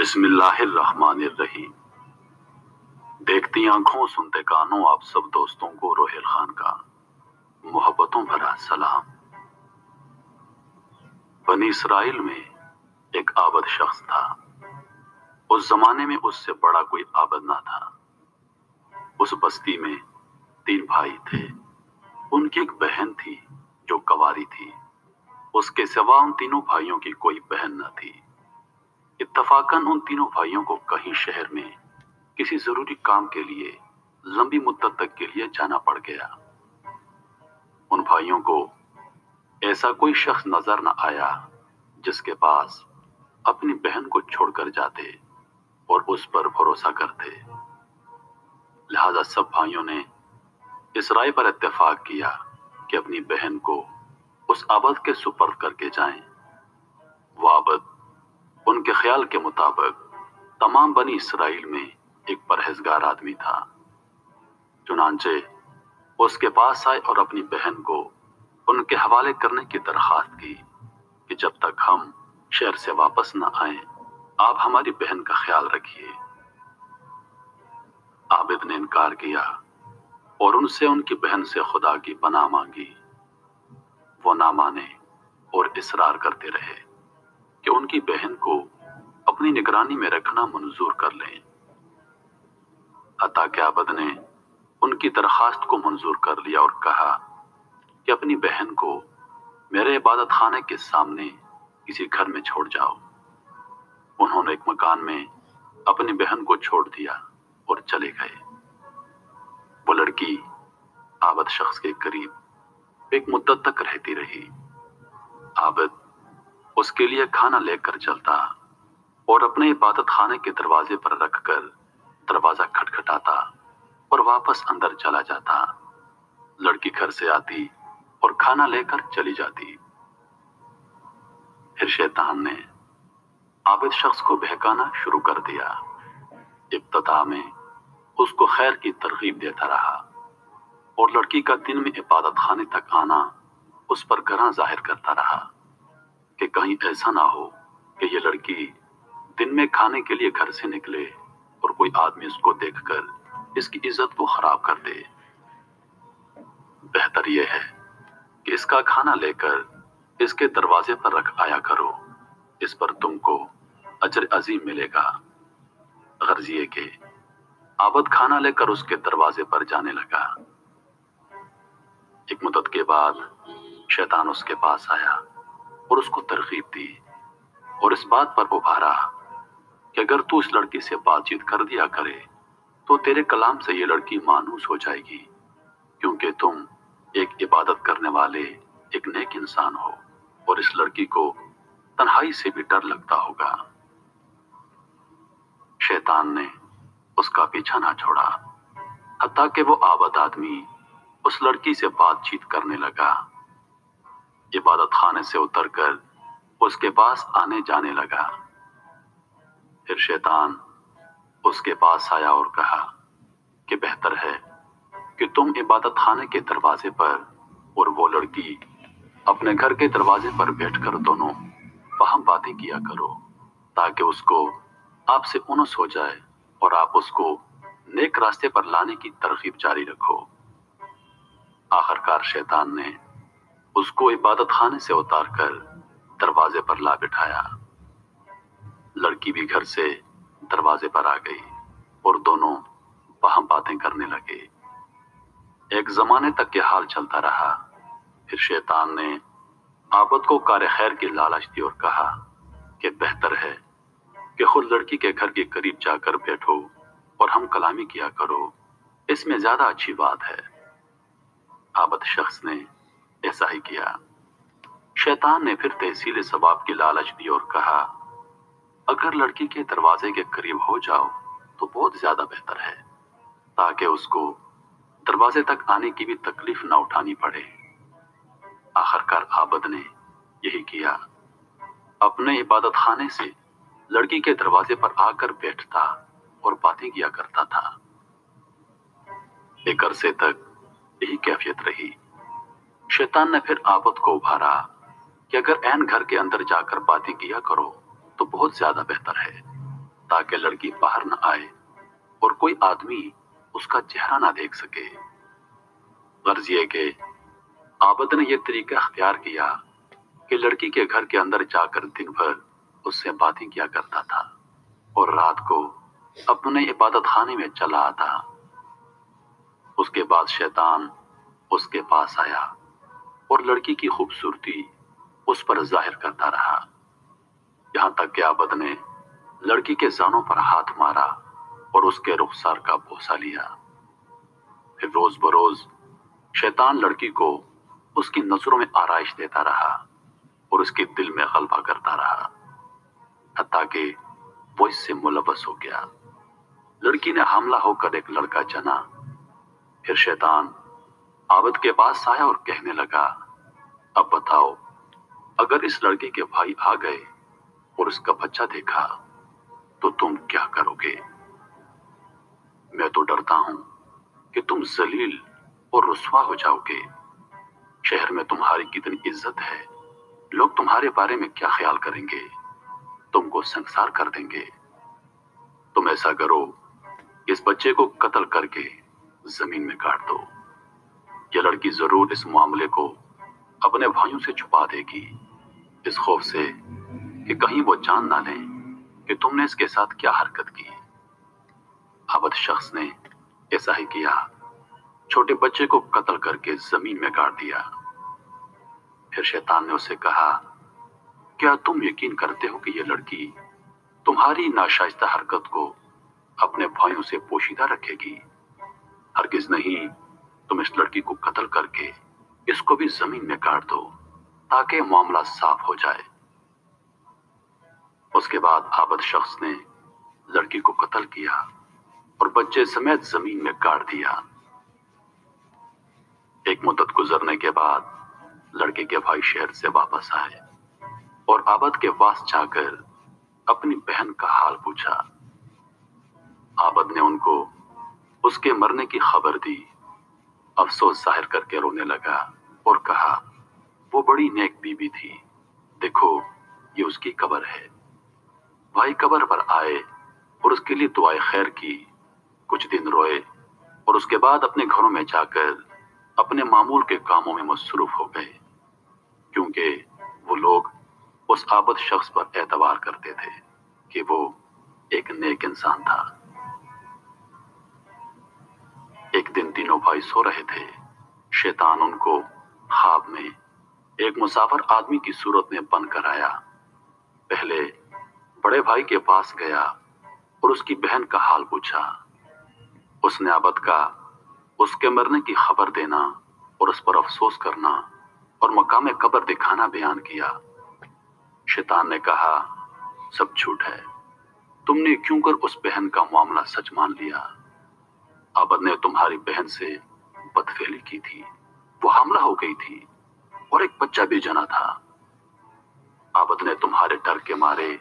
बिस्मिल्लाहिर्रहमानिर्रहीम। देखती आँखों, सुनते कानों, आप सब दोस्तों को रोहेल खान का। मोहब्बतों भरा सलाम। बनी इसराइल में एक आबद शख्स था। उस जमाने में उससे बड़ा कोई आबद ना था। उस बस्ती में तीन भाई थे। उनकी एक बहन थी जो कवारी थी। उसके सिवा उन तीनों भाइयों की कोई बहन न थी। इत्तफाकन उन तीनों भाइयों को कहीं शहर में किसी ज़रूरी काम के लिए, लंबी मुद्दत तक के लिए जाना पड़ गया उन भाइयों को ऐसा कोई शख्स नज़र न आया जिसके पास अपनी बहन को छोड़कर जाते और उस पर भरोसा करते लिहाजा सब भाइयों ने इस राय पर इत्तेफाक किया कि अपनी बहन को उस आबद के सुपर्द करके जाएँ। वो आबद उनके ख्याल के मुताबिक, तमाम बनी इसराइल में एक परहेजगार आदमी था। चुनाचे उसके पास आए और अपनी बहन को उनके हवाले करने की दरखास्त की कि जब तक हम शहर से वापस न आए, आप हमारी बहन का ख्याल रखिए। आबिद ने इनकार किया और उनसे उनकी बहन से खुदा की पनाह मांगी। वो ना माने और इसरार करते रहे। कि उनकी बहन को अपनी निगरानी में रखना मंजूर कर लें। अता के आबद ने उनकी दरखास्त को मंजूर कर लिया और कहा कि अपनी बहन को मेरे इबादत खाने के सामने किसी घर में छोड़ जाओ। उन्होंने एक मकान में अपनी बहन को छोड़ दिया और चले गए। वो लड़की आबद शख्स के करीब एक मुद्दत तक रहती रही। आबद उसके लिए खाना लेकर चलता और अपने इबादत खाने के दरवाजे पर रखकर दरवाज़ा खटखटाता और वापस अंदर चला जाता। लड़की घर से आती और खाना लेकर चली जाती। फिर शैतान ने आबिद शख्स को बहकाना शुरू कर दिया। इब्तदा में उसको खैर की तरकीब देता रहा और लड़की का दिन में इबादत खाने तक आना उस पर गरा ज़ाहिर करता रहा। कि कहीं ऐसा ना हो कि ये लड़की दिन में खाने के लिए घर से निकले और कोई आदमी उसको देखकर इसकी इज़्ज़त को खराब कर दे। बेहतर यह है कि इसका खाना लेकर इसके दरवाजे पर रख आया करो। इस पर तुमको अजर अजीम मिलेगा। गर्ज ये के आबद खाना लेकर उसके दरवाजे पर जाने लगा। एक मुद्दत के बाद शैतान उसके पास आया। और उसको तरकीब दी। और इस बात पर उभारा कि अगर तू इस लड़की से बातचीत कर दिया करे तो तेरे कलाम से ये लड़की मानूस हो जाएगी, क्योंकि तुम एक इबादत करने वाले, एक नेक इंसान हो, और इस लड़की को तन्हाई से भी डर लगता होगा। शैतान ने उसका पीछा ना छोड़ा, हत्या कि वो आबद आदमी उस लड़की से बातचीत करने लगा। इबादत खाने से उतरकर उसके पास आने जाने लगा। फिर शैतान उसके पास आया और कहा कि बेहतर है कि तुम इबादत खाने के दरवाजे पर और वो लड़की अपने घर के दरवाजे पर बैठकर दोनों वहाँ बातें किया करो, ताकि उसको आपसे उनस हो जाए और आप उसको नेक रास्ते पर लाने की तरकीब जारी रखो। आखिरकार शैतान ने उसको इबादत खाने से उतार कर दरवाजे पर ला बिठाया। लड़की भी घर से दरवाजे पर आ गई और दोनों वहाँ बातें करने लगे। एक जमाने तक के हाल चलता रहा। फिर शैतान ने आबद को कार खैर की लालच दी और कहा कि बेहतर है कि खुद लड़की के घर के करीब जाकर बैठो और हम कलामी किया करो। इसमें ज़्यादा अच्छी बात है। आबद शख्स ने ऐसा ही किया। शैतान ने फिर तहसील सबाब की लालच दी और कहा, अगर लड़की के दरवाजे के करीब हो जाओ तो बहुत ज़्यादा बेहतर है, ताकि उसको दरवाजे तक आने की भी तकलीफ़ ना उठानी पड़े। आखिरकार आबद ने यही किया। अपने इबादत खाने से लड़की के दरवाजे पर आकर बैठता और बातें किया करता था। एक अरसे तक यही कैफियत रही। शैतान ने फिर आबद को उभारा कि अगर एन घर के अंदर जाकर बातें किया करो तो बहुत ज़्यादा बेहतर है, ताकि लड़की बाहर न आए और कोई आदमी उसका चेहरा ना देख सके। गर्ज ये कि आबद ने यह तरीका अख्तियार किया कि लड़की के घर के अंदर जाकर दिन भर उससे बातें किया करता था और रात को अपने इबादत खाने में चला आता। उसके बाद शैतान उसके पास आया। और लड़की की खूबसूरती उस पर ज़ाहिर करता रहा। यहाँ तक कि आबद ने लड़की के जानों पर हाथ मारा और उसके रुखसार का भूसा लिया। फिर रोज बरोज शैतान लड़की को उसकी नज़रों में आरइश देता रहा और उसके दिल में गलबा करता रहा। हत्या कि वो इससे मुलवस हो गया। लड़की ने हमला होकर एक लड़का जना फिर शैतान आबद के पास आया और कहने लगा, अब बताओ, अगर इस लड़के के भाई आ गए और उसका बच्चा देखा तो तुम क्या करोगे? मैं तो डरता हूँ कि तुम जलील और रुसवा हो जाओगे। शहर में तुम्हारी कितनी इज़्ज़त है। लोग तुम्हारे बारे में क्या ख्याल करेंगे? तुमको संसार कर देंगे। तुम ऐसा करो, इस बच्चे को कत्ल करके ज़मीन में काट दो। यह लड़की ज़रूर इस मामले को अपने भाइयों से छुपा देगी। इस खौफ से कि कहीं वो जान ना लें कि तुमने इसके साथ क्या हरकत की। आबद शख्स ने ऐसा ही किया। छोटे बच्चे को कत्ल करके ज़मीन में गाड़ दिया। फिर शैतान ने उसे कहा, क्या तुम यकीन करते हो कि यह लड़की तुम्हारी नाशाइस्ता हरकत को अपने भाइयों से पोशीदा रखेगी? हरगिज नहीं तुम इस लड़की को कत्ल करके इसको भी ज़मीन में काट दो, ताकि मामला साफ़ हो जाए। उसके बाद आबद शख्स ने लड़की को कत्ल किया और बच्चे समेत ज़मीन में गाड़ दिया। एक मुद्दत गुजरने के बाद लड़के के भाई शहर से वापस आए और आबद के पास जाकर अपनी बहन का हाल पूछा। आबद ने उनको उसके मरने की खबर दी अफसोस ज़ाहिर करके रोने लगा और कहा, वो बड़ी नेक बीबी थी। देखो, ये उसकी कबर है। भाई कबर पर आए और उसके लिए दुआए खैर की। कुछ दिन रोए और उसके बाद अपने घरों में जाकर अपने मामूल के कामों में मसरूफ हो गए, क्योंकि वो लोग उस आबद शख्स पर एतवार करते थे कि वो एक नेक इंसान था। दिन तीनों भाई सो रहे थे। शैतान उनको खाब में एक मुसाफर आदमी की सूरत में बनकर आया। पहले बड़े भाई के पास गया और उसकी बहन का हाल पूछा। उसने आबद का उसके मरने की खबर देना और उस पर अफसोस करना और मकाम कब्र दिखाना बयान किया। शैतान ने कहा, सब झूठ है। तुमने क्यों कर उस बहन का मामला सच मान लिया? आबद ने तुम्हारी बहन से बदफेली की थी। वो हमला हो गई थी और एक बच्चा भी जना था। आबद ने तुम्हारे डर के मारे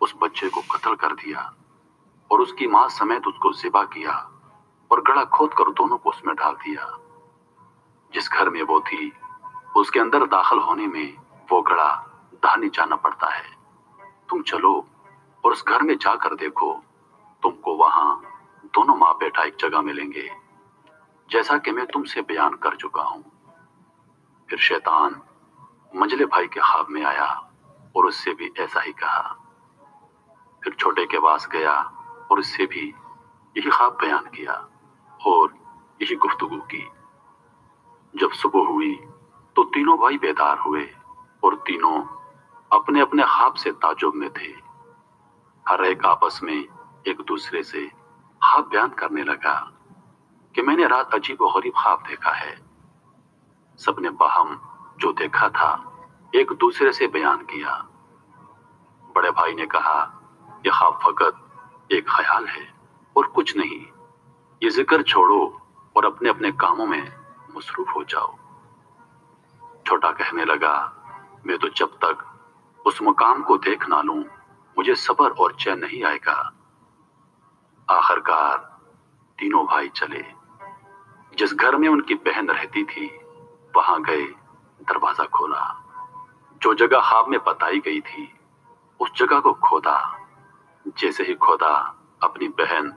उस बच्चे को कत्ल कर दिया और उसकी माँ समेत उसको जिबा किया और गड़ा खोद कर दोनों को उसमें डाल दिया। जिस घर में वो थी, उसके अंदर दाखिल होने में वो गड़ा दानी जाना पड़ता है। तुम चलो और उस घर में जाकर देखो, तुमको वहाँ दोनों माँ बेटा एक जगह मिलेंगे, जैसा कि मैं तुमसे बयान कर चुका हूँ। फिर शैतान मंजले भाई के ख्वाब में आया और उससे भी ऐसा ही कहा। फिर छोटे के पास गया और उससे भी यही ख्वाब बयान किया और यही गुफ्तगु की। जब सुबह हुई तो तीनों भाई बेदार हुए और तीनों अपने अपने ख्वाब से ताजुब में थे। हर एक आपस में एक दूसरे से ख्वाब बयान करने लगा कि मैंने रात अजीब और गरीब ख्वाब देखा है। सबने बाहम जो देखा था, एक दूसरे से बयान किया। बड़े भाई ने कहा, यह ख्वाब फकत एक ख्याल है और कुछ नहीं। ये ज़िक्र छोड़ो और अपने अपने कामों में मसरूफ हो जाओ। छोटा कहने लगा, मैं तो जब तक उस मुकाम को देख ना लूँ, मुझे सबर और चैन नहीं आएगा। आखिरकार तीनों भाई चले। जिस घर में उनकी बहन रहती थी, वहाँ गए दरवाज़ा खोला। जो जगह खाब में बताई गई थी, उस जगह को खोदा। जैसे ही खोदा, अपनी बहन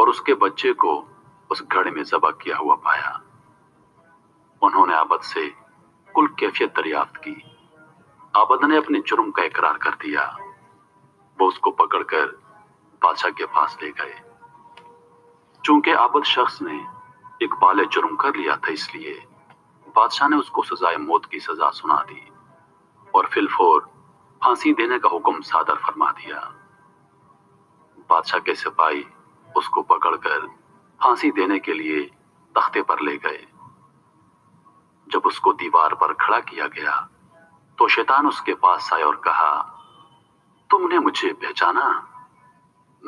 और उसके बच्चे को उस घड़े में जबा किया हुआ पाया। उन्होंने आबद से कुल कैफियत दरियाफ्त की। आबद ने अपने जुर्म का इकरार कर दिया। वो उसको पकड़कर बादशाह के पास ले गए। चूँकि आबद शख्स ने एक बाले जुर्म कर लिया था इसलिए बादशाह ने उसको सजाए मौत की सजा सुना दी और फिलफोर फांसी देने का हुक्म सादर फरमा दिया। बादशाह के सिपाही उसको पकड़कर फांसी देने के लिए तख्ते पर ले गए। जब उसको दीवार पर खड़ा किया गया तो शैतान उसके पास आया और कहा, तुमने मुझे पहचाना?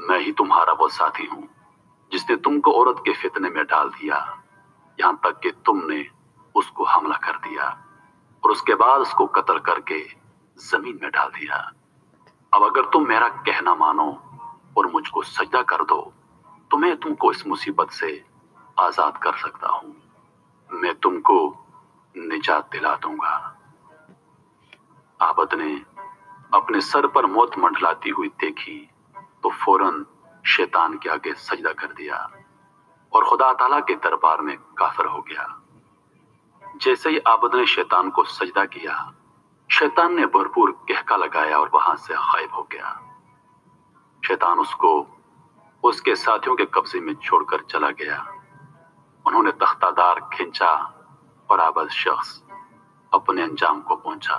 मैं ही तुम्हारा वो साथी हूँ, जिसने तुमको औरत के फितने में डाल दिया। यहाँ तक कि तुमने उसको हमला कर दिया और उसके बाद उसको कत्ल करके ज़मीन में डाल दिया। अब अगर तुम मेरा कहना मानो और मुझको सजदा कर दो तो मैं तुमको इस मुसीबत से आज़ाद कर सकता हूँ। मैं तुमको निजात दिला दूँगा। आबद ने अपने सर पर मौत मंडलाती हुई देखी तो फ़ौरन शैतान के आगे सजदा कर दिया और खुदा ताला के दरबार में काफर हो गया। जैसे ही आबद ने शैतान को सजदा किया, शैतान ने भरपूर कहका लगाया और वहाँ से गायब हो गया। शैतान उसको, उसके साथियों के कब्जे में छोड़कर चला गया। उन्होंने तख्तादार खींचा और आबद शख्स अपने अंजाम को पहुँचा।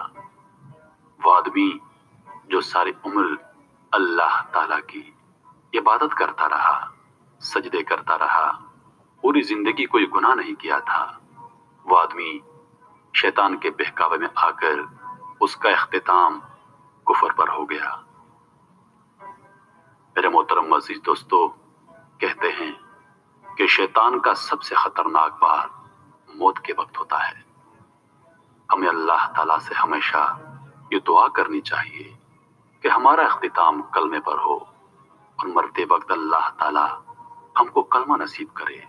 वो आदमी जो सारी उम्र अल्लाह ताला की इबादत करता रहा, सजदे करता रहा, पूरी ज़िंदगी कोई गुनाह नहीं किया था। वो आदमी शैतान के बहकावे में आकर उसका अख्ताम कुफर पर हो गया। मेरे मोहतरम मजीद दोस्तों, कहते हैं कि शैतान का सबसे खतरनाक बार मौत के वक्त होता है। हमें अल्लाह ताला से हमेशा ये दुआ करनी चाहिए कि हमारा अख्ताम कलमे पर हो। और मरते वक्त अल्लाह ताला हमको कलमा नसीब करे।